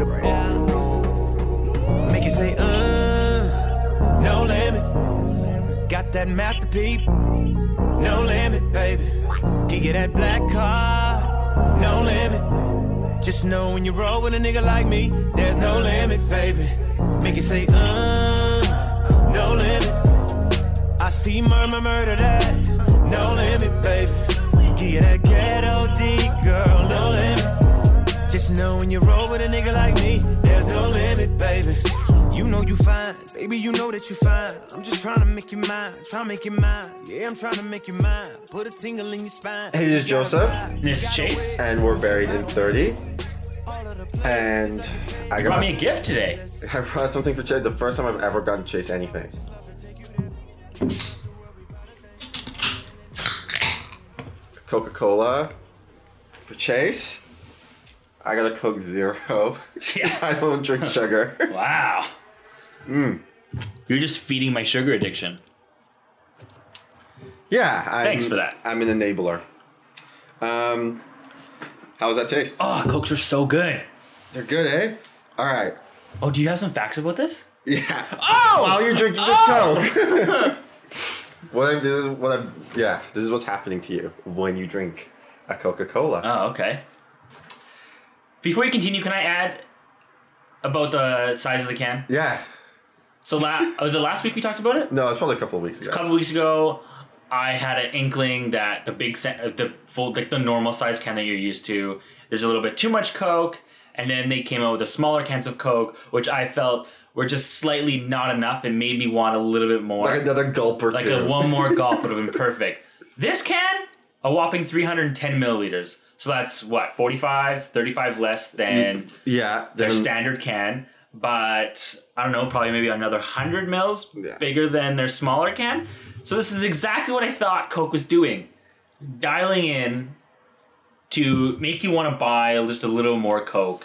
right up on the road. Make you say, uh, no limit. Got that Master P, no limit, baby. Give you that black card, no limit. Just know when you roll with a nigga like me, there's no limit, baby. Make you say, uh, no limit. I see murmur, murder that, no limit, baby. Give you that limit. Just know when you roll with a nigga like me, there's no limit, baby. You know you fine, baby, you know that you fine. I'm just trying to make you mine, trying to make you mine. Yeah, I'm trying to make you mine. Put a tingle in your spine. Hey, this is Joseph, This is Chase. and we're buried in 30. And I You got brought me a gift today. I brought something for Chase. The first time I've ever gotten Chase anything. Coca Cola for Chase. I got a Coke Zero. Yeah. I don't drink sugar. Wow. Mm. You're just feeding my sugar addiction. yeah. I'm, Thanks for that. I'm an enabler. Um, how does that taste? Oh, Cokes are so good. They're good, eh? All right. Oh, do you have some facts about this? Yeah. Oh! While you're drinking this Coke. what I'm, this is what I'm. Yeah. This is what's happening to you when you drink a Coca Cola. Oh, okay. Before you continue, can I add about the size of the can? yeah. So, la- was it last week we talked about it? No, it's probably a couple of weeks ago. A couple of weeks ago, I had an inkling that the big, sa- uh, the full, like the normal size can that you're used to, there's a little bit too much Coke, and then they came out with the smaller cans of Coke, which I felt were just slightly not enough and made me want a little bit more. like another gulp or Like two. a one more gulp would have been perfect. This can, a whopping 310 milliliters. So that's what, 45, 35 less than yeah. their then- standard can. But I don't know, probably maybe another 100 mils Yeah. bigger than their smaller can. So this is exactly what I thought Coke was doing. Dialing in to make you want to buy just a little more Coke.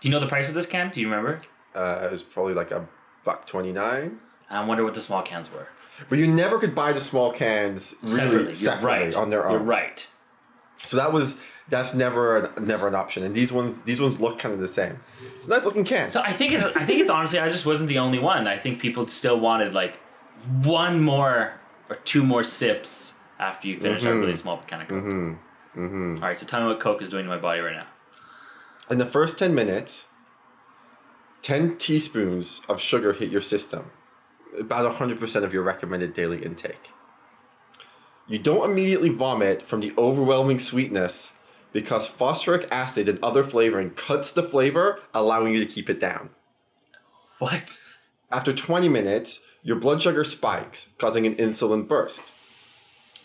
Do you know the price of this can? Do you remember? Uh, it was probably like a buck twenty nine. I wonder what the small cans were. But you never could buy the small cans really Separately, separately, right. on their own. You're right. So that was that's never an, never an option. And these ones these ones look kind of the same. It's a nice looking can. So I think it's I think it's honestly I just wasn't the only one. I think people still wanted like one more or two more sips after you finish a really small can of Coke. Mm-hmm. All right, so tell me what Coke is doing to my body right now. In the first 10 minutes, 10 teaspoons of sugar hit your system, about 100% of your recommended daily intake. You don't immediately vomit from the overwhelming sweetness because phosphoric acid and other flavoring cuts the flavor, allowing you to keep it down. What? After 20 minutes, your blood sugar spikes, causing an insulin burst.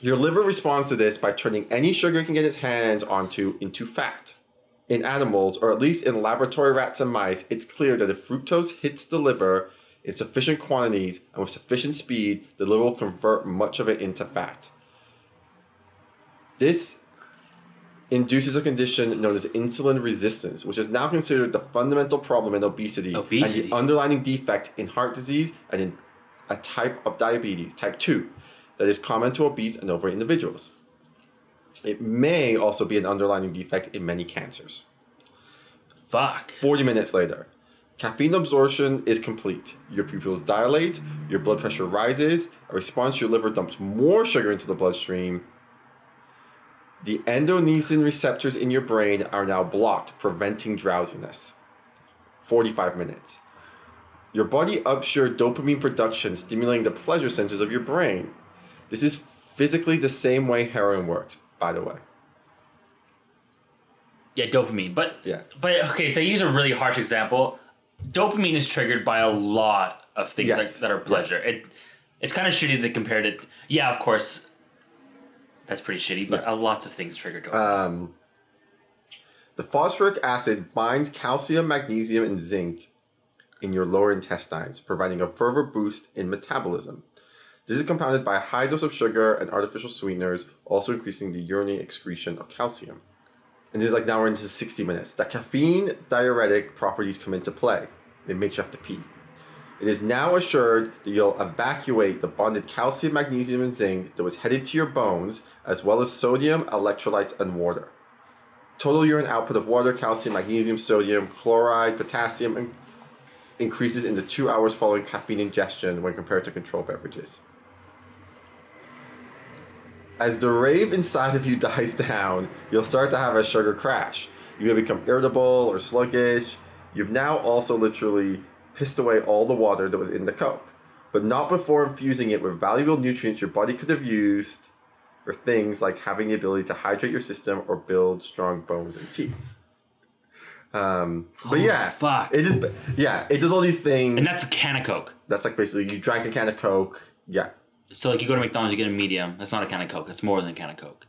Your liver responds to this by turning any sugar it can get its hands onto into fat. In animals, or at least in laboratory rats and mice, it's clear that if fructose hits the liver in sufficient quantities and with sufficient speed, the liver will convert much of it into fat. This induces a condition known as insulin resistance, which is now considered the fundamental problem in obesity, Obesity. and the underlying defect in heart disease and in a type of diabetes, type 2, that is common to obese and overweight individuals. It may also be an underlying defect in many cancers. Fuck. 40 minutes later, caffeine absorption is complete. Your pupils dilate, your blood pressure rises, a response to your liver dumps more sugar into the bloodstream. The adenosine receptors in your brain are now blocked, preventing drowsiness. 45 minutes. Your body ups your dopamine production, stimulating the pleasure centers of your brain. This is physically the same way heroin works, by the way. Yeah, dopamine. But Yeah. but okay, to use a really harsh example, dopamine is triggered by a lot of things Yes. like, that are pleasure. It it's kind of shitty to compare it. Yeah, of course. That's pretty shitty, but Yeah. uh, lots of things trigger dopamine. Um, the phosphoric acid binds calcium, magnesium, and zinc in your lower intestines, providing a further boost in metabolism. This is compounded by a high dose of sugar and artificial sweeteners, also increasing the urinary excretion of calcium. And this is like now we're into 60 minutes. The caffeine diuretic properties come into play. It makes you have to pee. It is now assured that you'll evacuate the bonded calcium, magnesium, and zinc that was headed to your bones, as well as sodium, electrolytes, and water. Total urine output of water, calcium, magnesium, sodium, chloride, potassium in- increases in the two hours following caffeine ingestion when compared to control beverages. As the rave inside of you dies down, you'll start to have a sugar crash. You may become irritable or sluggish. You've now also literally pissed away all the water that was in the Coke, but not before infusing it with valuable nutrients your body could have used for things like having the ability to hydrate your system or build strong bones and teeth. Um, but yeah, fuck. it is. Yeah, it does all these things. And that's a can of Coke. that's like basically you drank a can of Coke. Yeah, So like you go to McDonald's, you get a medium. That's not a can of Coke. That's more than a can of Coke.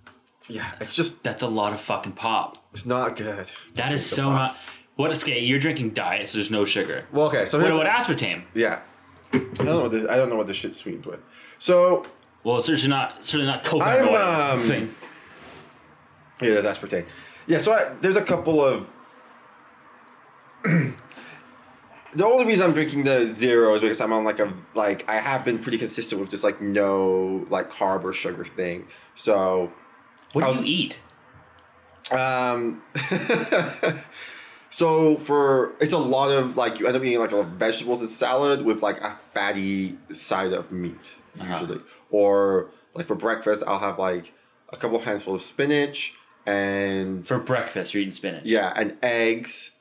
yeah. It's just That's a lot of fucking pop. it's not good. That is It's so lot. What is okay? You're drinking diet, so there's no sugar. Well, okay, so What here's about the- aspartame? yeah. I don't know what this. I don't know what this shit's sweetened with. So Well, it's certainly not certainly not coconut I'm, oil. um, thing. Yeah, there's aspartame. Yeah, so I, there's a couple of. the only reason I'm drinking the zero is because I'm on like a like I have been pretty consistent with just like no like carb or sugar thing. So What I do was- you eat? um so for it's a lot of like you end up eating like a lot of vegetables and salad with like a fatty side of meat Uh-huh. usually. Or like for breakfast I'll have like a couple of handfuls of spinach and For breakfast, you're eating spinach. Yeah, and eggs,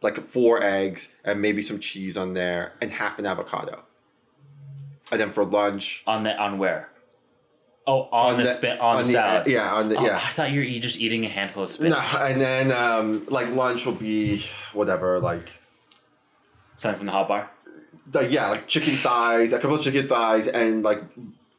like four eggs, and maybe some cheese on there, and half an avocado. And then for lunch, On the on where? Oh, on, the, spit, on, the salad. yeah, on the Oh, yeah. I thought you were just eating a handful of spit. No, and then um, like lunch will be whatever, like Something from the hot bar. like yeah, like chicken thighs, a couple of chicken thighs, and like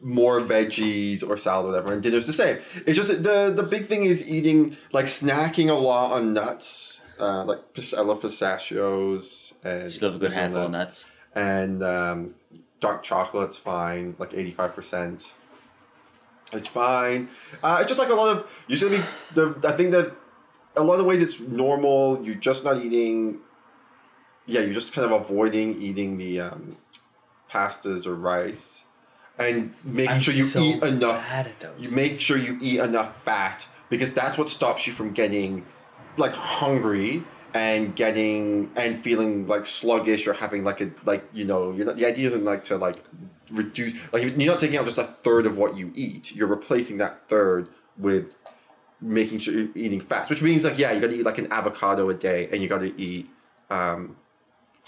more veggies or salad, or whatever. And dinner's the same. It's just the the big thing is eating like snacking a lot on nuts. Uh, like I love pistachios and Just love a good handful of nuts. and um, dark chocolate's fine, like eighty five percent. It's fine. Uh, it's just like a lot of usually the I think that a lot of ways it's normal. You're just not eating. Yeah, you're just kind of avoiding eating the um, pastas or rice, and making I'm sure you so eat enough. bad at those. You make sure you eat enough fat because that's what stops you from getting like hungry and getting and feeling like sluggish or having like a like you know you're not the idea isn't like to like reduce like you're not taking out just a third of what you eat you're replacing that third with making sure you're eating fats which means like yeah you gotta eat like an avocado a day and you gotta eat um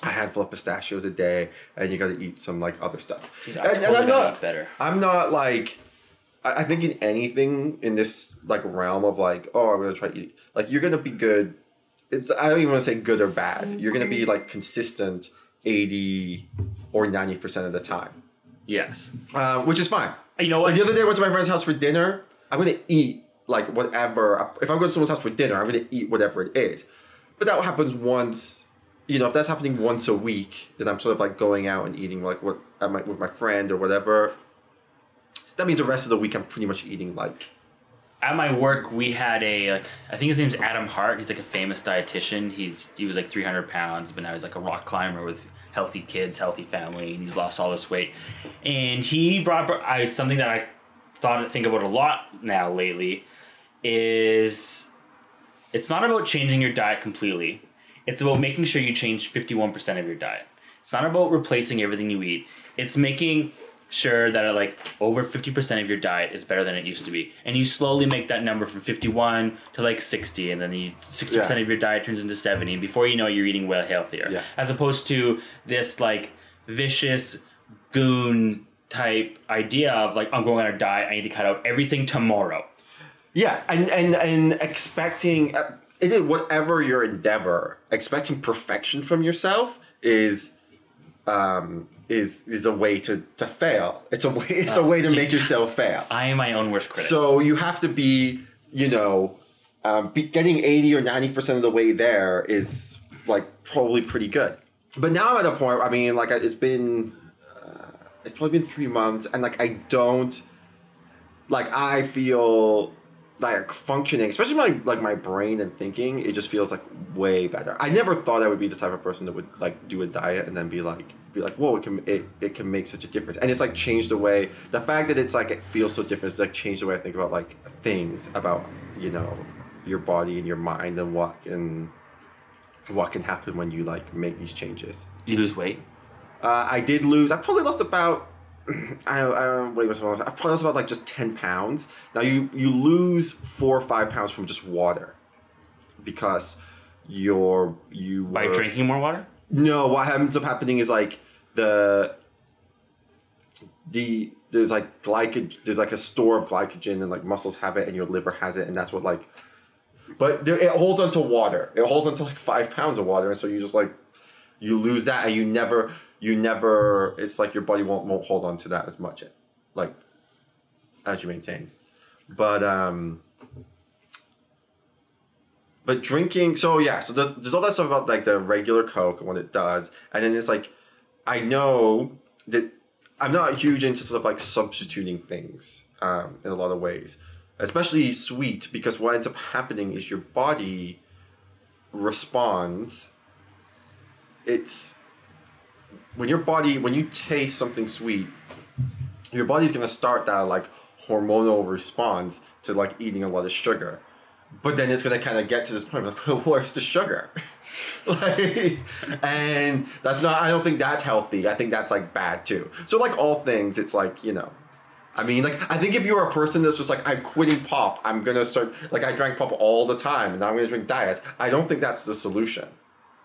a handful of pistachios a day and you gotta eat some like other stuff Dude, and, and i'm not better. I'm not like I I think in anything in this like realm of like oh I'm gonna try eating like you're gonna be good. It's I don't even want to say good or bad. You're gonna be like consistent eighty or ninety percent of the time, Yes. uh, which is fine. You know what? Like the other day I went to my friend's house for dinner. I'm gonna eat like whatever. If I'm going to someone's house for dinner, I'm gonna eat whatever it is. But that happens once. You know, if that's happening once a week, then I'm sort of like going out and eating like what I might with my friend or whatever. That means the rest of the week I'm pretty much eating like at my work we had a like I think his name's Adam Hart. He's like a famous dietitian. He's he was like 300 pounds, but now he's like a rock climber with healthy kids, healthy family, and he's lost all this weight. And he brought I, something that I thought think about a lot now lately is it's not about changing your diet completely. It's about making sure you change 51% of your diet. It's not about replacing everything you eat. It's making sure that like over 50% of your diet is better than it used to be. And you slowly make that number from 51 to like 60 and then you, 60% Yeah. of your diet turns into 70 and before you know it, you're eating way healthier. Yeah. As opposed to this like vicious goon type idea of like I'm going on a diet, I need to cut out everything tomorrow. Yeah, and and and expecting uh, it is whatever your endeavor, expecting perfection from yourself is um is is a way to to fail. It's a way it's a way to make yourself fail. I am my own worst critic. So you have to be, you know, um, be, getting eighty or ninety percent of the way there is like probably pretty good. But now I'm at a point. I mean, like it's been, uh, it's probably been three months, and like I don't, like I feel like functioning, especially my like my brain and thinking. It just feels like way better. I never thought I would be the type of person that would like do a diet and then be like be like, whoa, it can it, it can make such a difference. And it's like changed the way the fact that it's like it feels so different. It's like changed the way I think about like things about you know your body and your mind and what can what can happen when you like make these changes. You lose weight. Uh, I did lose. I probably lost about. I don't, I wait myself. I probably lost about like just ten pounds. Now you you lose four or five pounds from just water, because you're you By were- drinking more water? No, what ends up happening is like the the there's like glycogen. There's like a store of glycogen, and like muscles have it, and your liver has it, and that's what like. But there, it holds onto water. It holds onto like five pounds of water, and so you just like you lose that, and you never you never. It's like your body won't won't hold on to that as much, like as you maintain. But um. But drinking, so yeah, so the, there's all that stuff about like the regular Coke and what it does, and then it's like, I know that I'm not huge into sort of like substituting things um, in a lot of ways, especially sweet, because what ends up happening is your body responds. It's when your body when you taste something sweet, your body's gonna start that like hormonal response to like eating a lot of sugar. But then it's gonna kind of get to this point like, where's the sugar? like, and that's not. I don't think that's healthy. I think that's like bad too. So like all things, it's like you know. I mean, like I think if you're a person that's just like I'm quitting pop, I'm gonna start like I drank pop all the time, and now I'm gonna drink diet. I don't think that's the solution.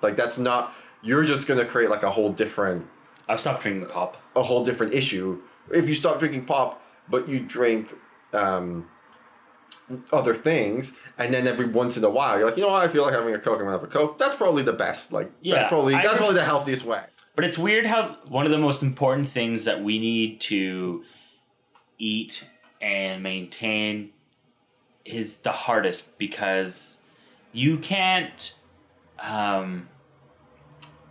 Like that's not. You're just gonna create like a whole different I've stopped drinking pop. a whole different issue. If you stop drinking pop, but you drink um, other things, and then every once in a while you're like, you know what, I feel like having a coke. I'm gonna have a coke. That's probably the best. Like, Yeah, that's probably that's agree. probably the healthiest way. But it's weird how one of the most important things that we need to eat and maintain is the hardest because you can't um,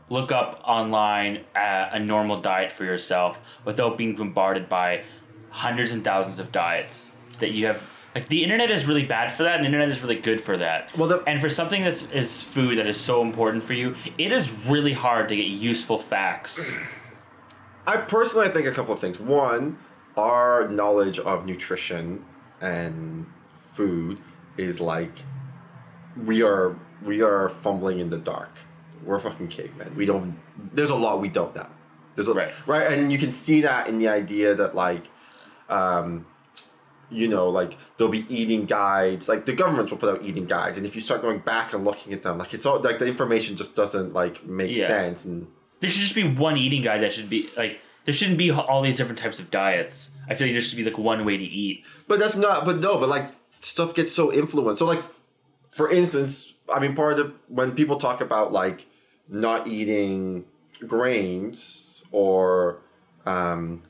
look up online a, a normal diet for yourself without being bombarded by hundreds and thousands of diets that you have. Like the internet is really bad for that, and the internet is really good for that. Well, the- and for something that is food that is so important for you, it is really hard to get useful facts. I personally think a couple of things. One, our knowledge of nutrition and food is like we are we are fumbling in the dark. We're fucking cavemen. We don't. There's a lot we don't know. There's a, Right. right, and you can see that in the idea that like, um, you know, like there'll be eating guides. Like the governments will put out eating guides, and if you start going back and looking at them, like it's all like the information just doesn't like make Yeah. sense and. There should just be one eating guide that should be like there shouldn't be all these different types of diets. I feel like there should be like one way to eat. But that's not. But no. But like stuff gets so influenced. So like, for instance, I mean, part of the, when people talk about like not eating grains or um,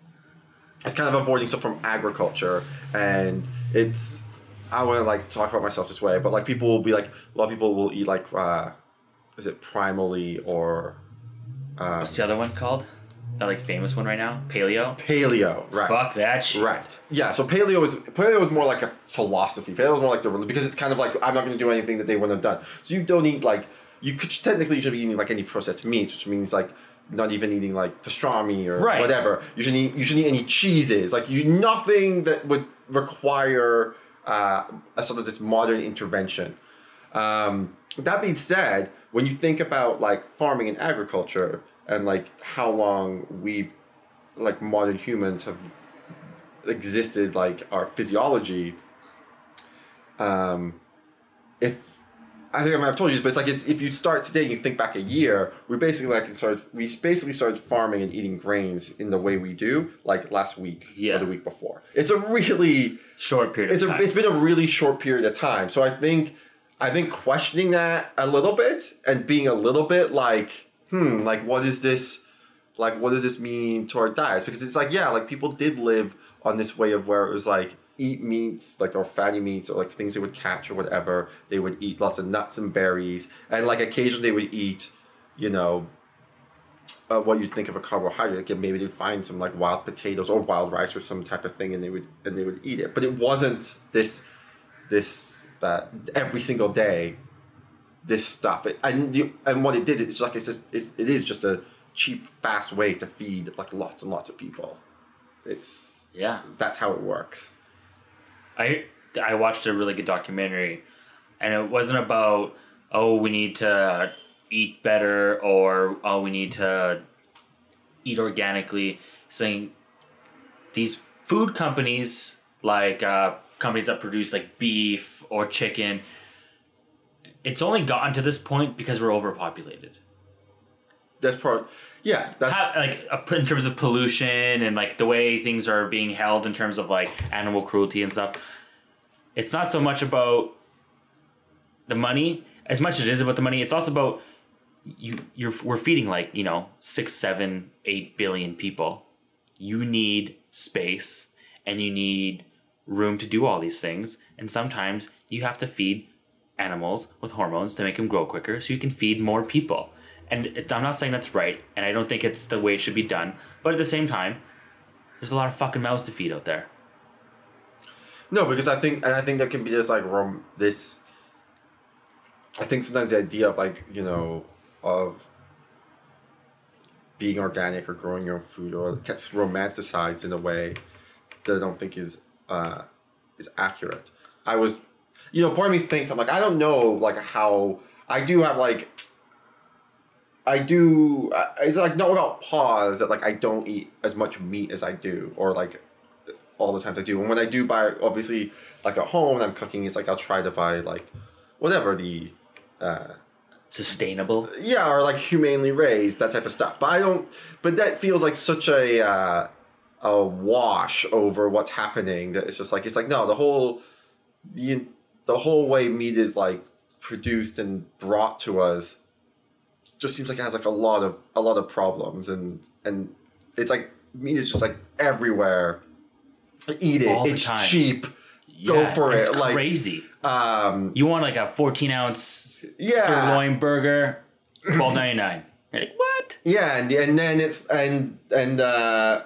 it's kind of avoiding stuff from agriculture, and it's. I want to like talk about myself this way, but like people will be like a lot of people will eat like uh, is it primally or um, What's the other one called? That like famous one right now? Paleo? paleo, right? Fuck that shit. Right. Yeah. So paleo is paleo is more like a philosophy. Paleo is more like the because it's kind of like I'm not going to do anything that they wouldn't have done. So you don't eat like you could technically you should be eating like any processed meats, which means like not even eating like pastrami or Right. whatever. You shouldn't eat you shouldn't eat any cheeses. Like you nothing that would require uh, a sort of this modern intervention. Um, that being said, when you think about like farming and agriculture and like how long we, like modern humans have existed, like our physiology, um, if I think I might have told you this, but it's like it's, if you start today and you think back a year, we basically like started we basically started farming and eating grains in the way we do like last week Yeah. or the week before. It's a really Short period it's of a time. it's been a really short period of time. So I think I think questioning that a little bit and being a little bit like, hmm, like what is this like what does this mean to our diets? Because it's like, yeah, like people did live on this way of where it was like eat meats, like or fatty meats or like things they would catch or whatever. They would eat lots of nuts and berries. And like occasionally they would eat, you know, uh, what you'd think of a carbohydrate. Like maybe they'd find some like wild potatoes or wild rice or some type of thing, and they would and they would eat it. But it wasn't this this uh, every single day. This stuff, it, and you, and what it did, it's like it's just it's, it is just a cheap, fast way to feed like lots and lots of people. It's yeah. that's how it works. I I watched a really good documentary and it wasn't about oh we need to eat better or oh we need to eat organically. Saying these food companies like uh, companies that produce like beef or chicken, it's only gotten to this point because we're overpopulated. That's part. Yeah, that's How, like uh, in terms of pollution and like the way things are being held in terms of like animal cruelty and stuff. It's not so much about the money as much as it is about the money. It's also about you. You're we're feeding like you know six, seven, eight billion people. You need space and you need room to do all these things. And sometimes you have to feed animals with hormones to make them grow quicker so you can feed more people. And it, I'm not saying that's right, and I don't think it's the way it should be done. But at the same time, there's a lot of fucking mouths to feed out there. No, because I think, and I think there can be this like rom this. I think sometimes the idea of like you know of being organic or growing your own food or gets romanticized in a way that I don't think is uh, is accurate. I was, you know, part of me thinks I'm like I don't know like how I do have like. I do. It's like not without pause that like I don't eat as much meat as I do, or like all the times I do. And when I do buy, obviously, like at home and I'm cooking, it's like I'll try to buy like whatever the uh, Sustainable. yeah, or like humanely raised that type of stuff. But I don't. But that feels like such a uh, a wash over what's happening. That it's just like it's like no, the whole the the whole way meat is like produced and brought to us just seems like it has like a lot of a lot of problems and and it's like meat is just like everywhere. Eat it. It's time. cheap. Go for it's it. Like crazy. um You want like a 14 ounce Yeah. sirloin burger, 12.99. You're like what? Yeah, and and then it's and and uh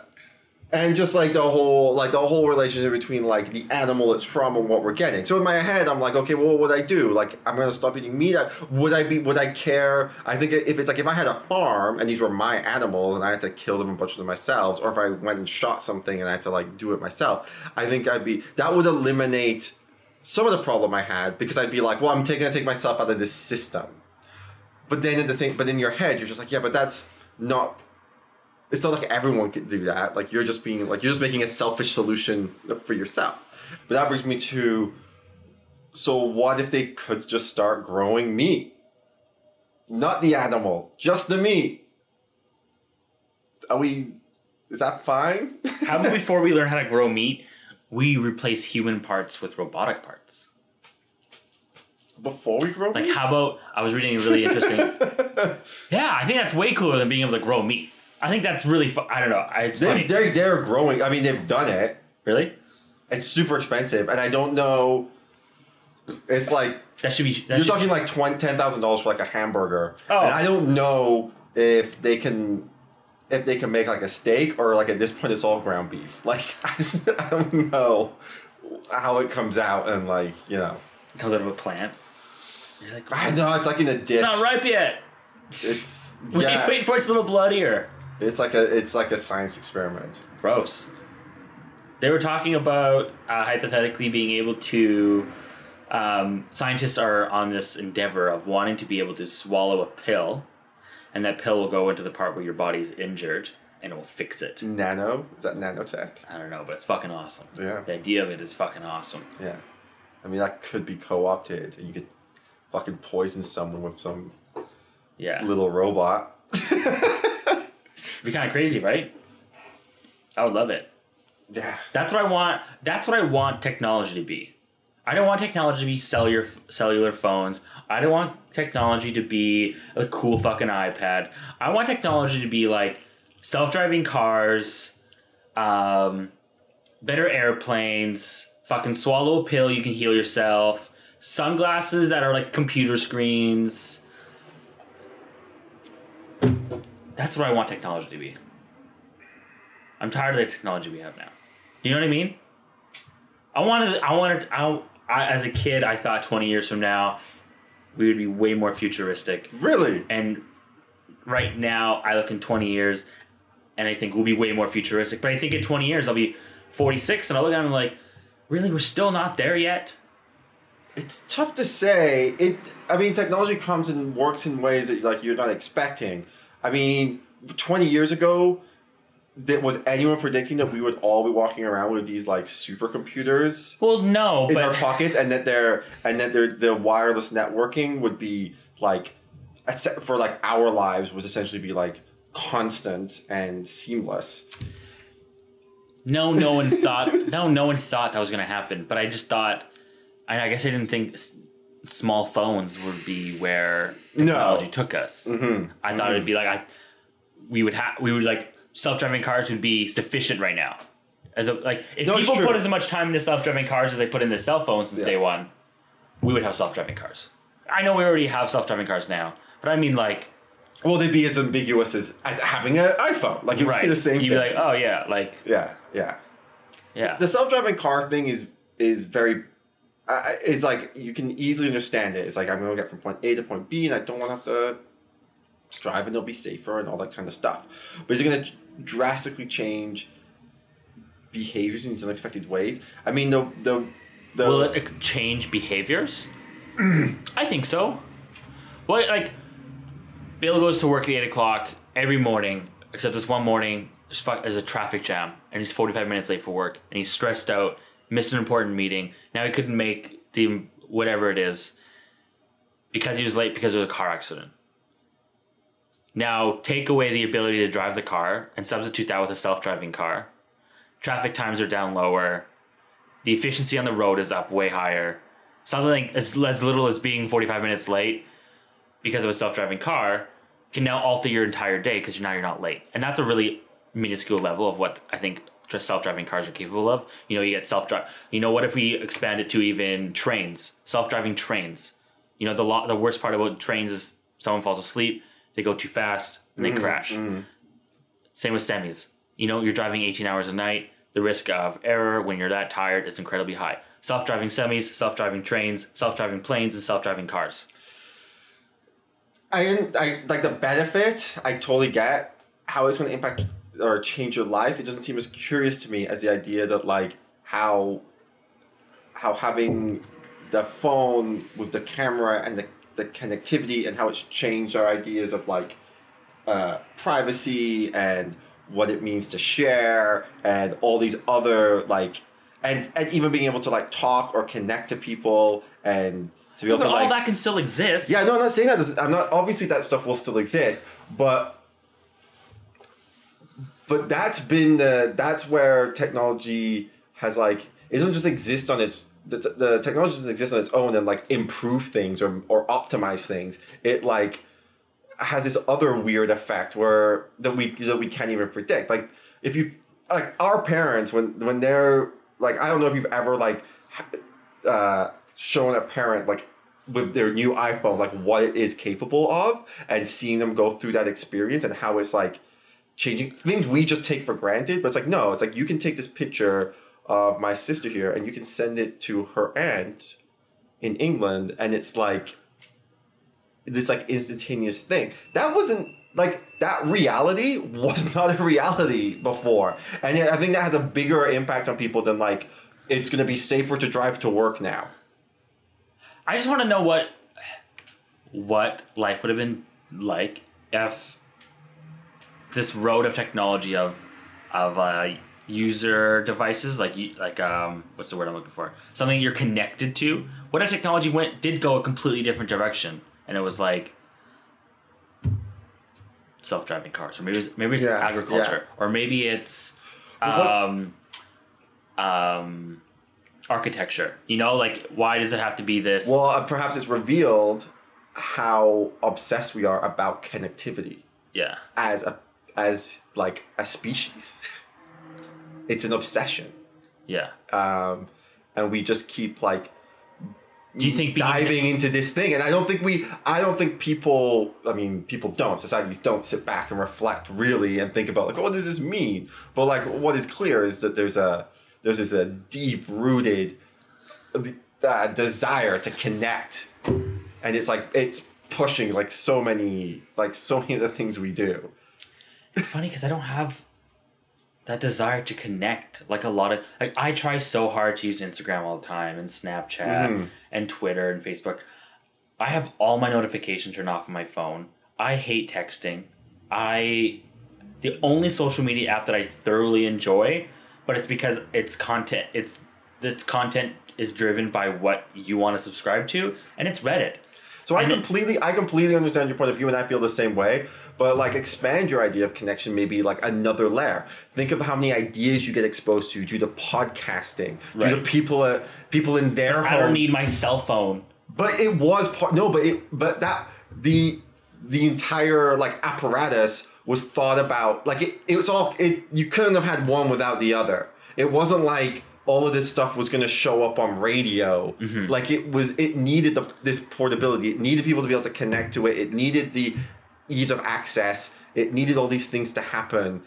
and just like the whole like the whole relationship between like the animal it's from and what we're getting. So in my head, I'm like, okay, well, what would I do? Like, I'm gonna stop eating meat. Would I be? Would I care? I think if it's like if I had a farm and these were my animals and I had to kill them and butcher them myself, or if I went and shot something and I had to like do it myself, I think I'd be that would eliminate some of the problem I had because I'd be like, well, I'm taking to take myself out of this system. But then at the same, but in your head, you're just like, yeah, but that's not. It's not like everyone could do that. Like you're just being like you're just making a selfish solution for yourself. But that brings me to. So what if they could just start growing meat? Not the animal, just the meat. Are we? Is that fine? How about before we learn how to grow meat, we replace human parts with robotic parts? Before we grow Like, meat? how about I was reading a really interesting. yeah, I think that's way cooler than being able to grow meat. I think that's really. Fu- I don't know. I- It's They, funny. they're, they're growing. I mean, they've done it. Really? It's super expensive, and I don't know. It's like That should be. That you're should, talking like twenty ten thousand dollars for like a hamburger, Oh. and I don't know if they can if they can make like a steak or like at this point it's all ground beef. Like I, just- I don't know how it comes out, and like you know, comes out of a plant. You're like, I know it's like in a dish. it's not ripe yet. It's Wait, yeah, wait for it's a little bloodier. It's like a it's like a science experiment. Gross. They were talking about uh, hypothetically being able to. Um, scientists are on this endeavor of wanting to be able to swallow a pill, and that pill will go into the part where your body is injured, and it will fix it. Nano is that nanotech? I don't know, but it's fucking awesome. Yeah. The idea of it is fucking awesome. Yeah, I mean that could be co-opted, and you could fucking poison someone with some Yeah. little robot. It'd be kind of crazy, right? I would love it. Yeah. That's what I want. That's what I want technology to be. I don't want technology to be cellular cellular phones. I don't want technology to be a cool fucking iPad. I want technology to be like self-driving cars, um, better airplanes, fucking swallow a pill you can heal yourself, sunglasses that are like computer screens. That's what I want technology to be. I'm tired of the technology we have now. Do you know what I mean? I wanted, I wanted, I, I, as a kid, I thought 20 years from now, we would be way more futuristic. Really? And right now, I look in 20 years and I think we'll be way more futuristic. But I think in 20 years, I'll be 46 and I'll look at it and I'm like, really, we're still not there yet? It's tough to say. It. I mean, technology comes and works in ways that like you're not expecting. I mean, twenty years ago, that was anyone predicting that we would all be walking around with these like supercomputers Well, no, in our pockets, and that their and that their the wireless networking would be like, for like our lives, would essentially be like constant and seamless. no, no one thought. No, no one thought that was gonna happen. But I just thought. I, I guess I didn't think small phones would be where No. technology took us. Mm-hmm. I thought it'd be like I, we would have we would like self driving cars would be sufficient right now. As a like if No, people put as much time into self driving cars as they put into cell phones since Yeah. day one, we would have self driving cars. I know we already have self driving cars now, but I mean like Well, they'd be as ambiguous as, as having an iPhone. Like it would right. be the same You'd thing. be like, oh yeah, like yeah, yeah. yeah. The self-driving car thing is is very. Uh, it's like you can easily understand it. It's like I'm going to get from point A to point B, and I don't want to have to drive, and it'll be safer and all that kind of stuff. But is it going to drastically change behaviors in these unexpected ways? I mean, the the the Will it change behaviors? I think so. Well, like Bill goes to work at eight o'clock every morning, except this one morning there's, a traffic jam and he's forty five minutes late for work and he's stressed out, missed an important meeting. Now he couldn't make the whatever it is because he was late because of a car accident. Now take away the ability to drive the car and substitute that with a self driving car. Traffic times are down lower the efficiency on the road is up way higher. Something as, as little as being 45 minutes late because of a self-driving car can now alter your entire day because now you're not late. And that's a really minuscule level of what I think self-driving cars are capable of. You know, you get self-drive. You know, what if we expand it to even trains, self-driving trains? You know, the lo- the worst part about trains is someone falls asleep, they go too fast, and they mm-hmm, crash. Mm-hmm. Same with semis. You know, you're driving 18 hours a night. The risk of error when you're that tired is incredibly high. Self-driving semis, self-driving trains, self-driving planes, and self-driving cars. I, I like the benefit. I totally get how it's going to impact or change your life. It doesn't seem as curious to me as the idea that like how how having the phone with the camera and the, the connectivity and how it's changed our ideas of like uh, privacy and what it means to share and all these other like and and even being able to like talk or connect to people and to be able But to all like that can still exist. yeah, no, I'm not saying that. doesn't- I'm not. Obviously, that stuff will still exist, but but that's been the that's where technology has like it doesn't just exist on its the, the technology doesn't exist on its own and like improve things or or optimize things. It like has this other weird effect where that we that we can't even predict. Like if you like our parents when when they're like I don't know if you've ever like uh, shown a parent like with their new iPhone like what it is capable of and seeing them go through that experience and how it's like changing things we just take for granted but it's like no it's like you can take this picture of my sister here and you can send it to her aunt in England and it's like this like instantaneous thing. That wasn't like that reality was not a reality before. And yet i think that has a bigger impact on people than like it's to be safer to drive to work now. I just want to know what what life would have been like if this road of technology of of uh, user devices like like um what's the word I'm looking for something you're connected to. What if technology went did go a completely different direction and it was like self driving cars or maybe it's, maybe it's Yeah, agriculture or maybe it's what- um um architecture. You know, like why does it have to be this? well uh, perhaps it's revealed how obsessed we are about connectivity yeah. as a as like a species. It's an obsession. Yeah. um and we just keep like Do you think diving into this thing and i don't think we i don't think people i mean people don't societies don't sit back and reflect really and think about like what does this mean? But like what is clear is that there's a there's this a deep rooted uh, desire to connect. And it's like it's pushing like so many like so many of the things we do It's funny because I don't have that desire to connect. Like a lot of like I try so hard to use Instagram all the time and Snapchat mm. and Twitter and Facebook. I have all my notifications turned off on my phone. I hate texting. I the only social media app that I thoroughly enjoy, but it's because it's content. It's this content is driven by what you want to subscribe to, and it's Reddit. So I completely, I completely understand your point of view, and I feel the same way. But like, expand your idea of connection, maybe like another layer. Think of how many ideas you get exposed to due to podcasting, due to people, uh, people in their homes. I don't need my cell phone. But it was part. No, but it, but that the the entire like apparatus was thought about. Like it, it was all. It you couldn't have had one without the other. It wasn't like all of this stuff was going to show up on radio. Like it was. It needed the, this portability. It needed people to be able to connect to it. It needed the ease of access. It needed all these things to happen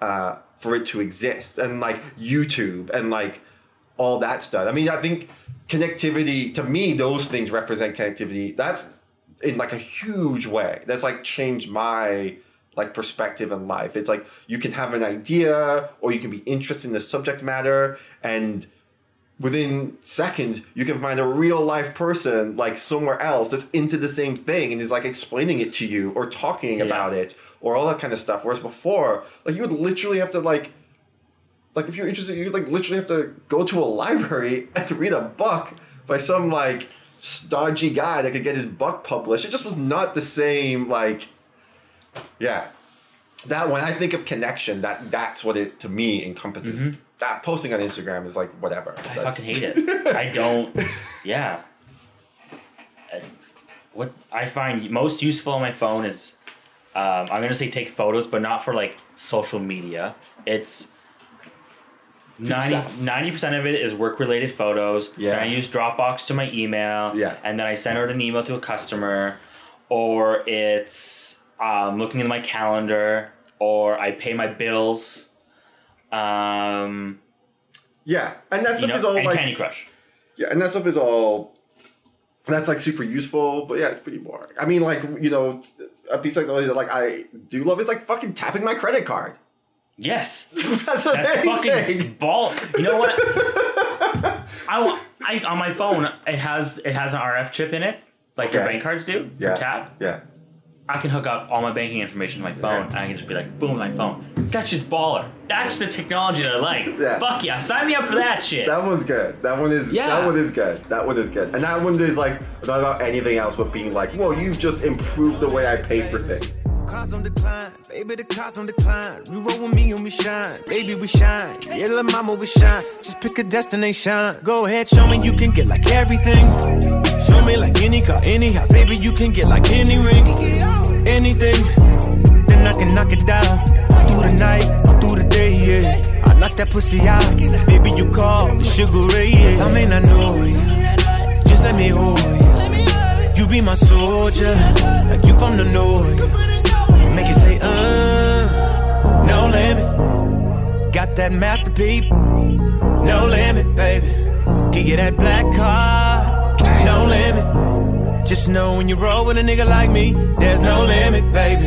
uh, for it to exist. And like YouTube and like all that stuff. I mean, I think connectivity to me, those things represent connectivity. That's in like a huge way. That's like changed my like perspective in life. It's like you can have an idea or you can be interested in the subject matter and within seconds you can find a real life person like somewhere else that's into the same thing and is like explaining it to you or talking Yeah. about it or all that kind of stuff whereas before like you would literally have to like like if you're interested you like literally have to go to a library and read a book by some like stodgy guy that could get his book published it just was not the same like yeah that when i think of connection that that's what it to me encompasses that posting on instagram is like whatever Mm-hmm. I That's- fucking hate it. I don't. Yeah. Uh, What I find most useful on my phone is, um, I'm gonna say take photos, but not for like social media. It's 90 percent of it is work related photos. Yeah. And I use Dropbox to my email. Yeah. And then I send out an email to a customer, or it's um, looking in my calendar, or I pay my bills. Um, yeah and that stuff know, is all like Candy Crush. Yeah, and that stuff is all that's like super useful, but yeah, it's pretty boring. I mean, like you know, a piece of technology that like I do love is like fucking tapping my credit card. Yes. that's That's fucking ball. You know what? I. I on my phone. It has it has an RF chip in it, like your bank cards do for yeah, tap. Yeah, I can hook up all my banking information to my phone, and I can just be like, boom, my phone. That's just baller. That's the technology that I like. Yeah. Fuck yeah, sign me up for that shit. that one's good. That one is Yeah. that one is good. That one is good. And that one is like not about anything else but being like, well, you've just improved the way I pay for things. Cars on decline, baby, the cars on the decline. You roll with me and we shine, baby, we shine. Yeah, little mama, we shine. Just pick a destination. Go ahead, show me you can get like everything. Show me like any car, any house, baby, you can get like any ring, anything. Then I can knock it down. Through the night, through the day, yeah. I knock that pussy out, baby, you call me Sugar Ray, yeah. Some may not know you, just let me hold you. You be my soldier, like you from the north. Uh, no limit. Got that Master P, no limit, baby. Give you that black car, no limit. Just know when you roll with a nigga like me, there's no limit, baby.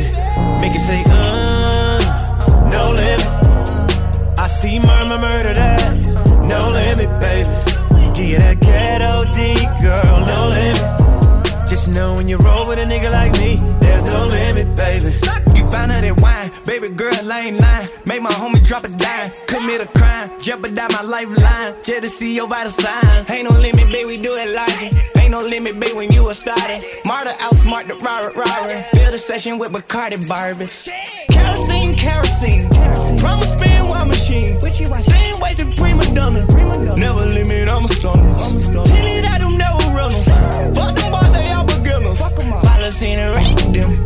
Make it say, uh, no limit. I see murmur murder that, no limit, baby. Give you that ghetto D, girl, no limit. Just know when you roll with a nigga like me, there's no limit, baby. You found out that wine, baby girl, I ain't lying. Make my homie drop a dime, commit a crime, jeopardize my lifeline. Just to see your vital sign. Ain't no limit, baby, we do it logic. Ain't no limit, baby, when you a started. Marta outsmart the robber, robber. Build a session with Bacardi Barbies. Kerosene, kerosene. Promise spin while machine. Same ways in prima donna. Never limit, I'm a stunner. Tell it I do never runners. Fuck them boys, they all beginners. Policy and rank them.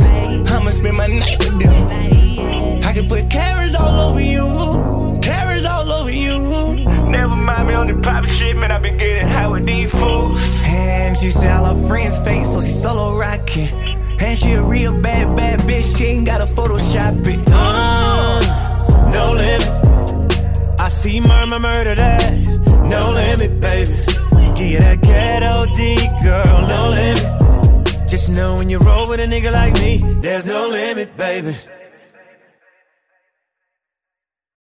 I'ma spend my night with them. I can put carrots all over you. Carrots all over you. Never mind me on the private shit, man. I been getting high with these fools. And she said all her friends fake, so she solo rocking. And she a real bad, bad bitch. She ain't gotta Photoshop it. Uh, no limit. I see murmur murder that. No limit, baby. Give you that ghetto D, girl. No limit. Just know when you roll with a nigga like me, there's no limit, baby.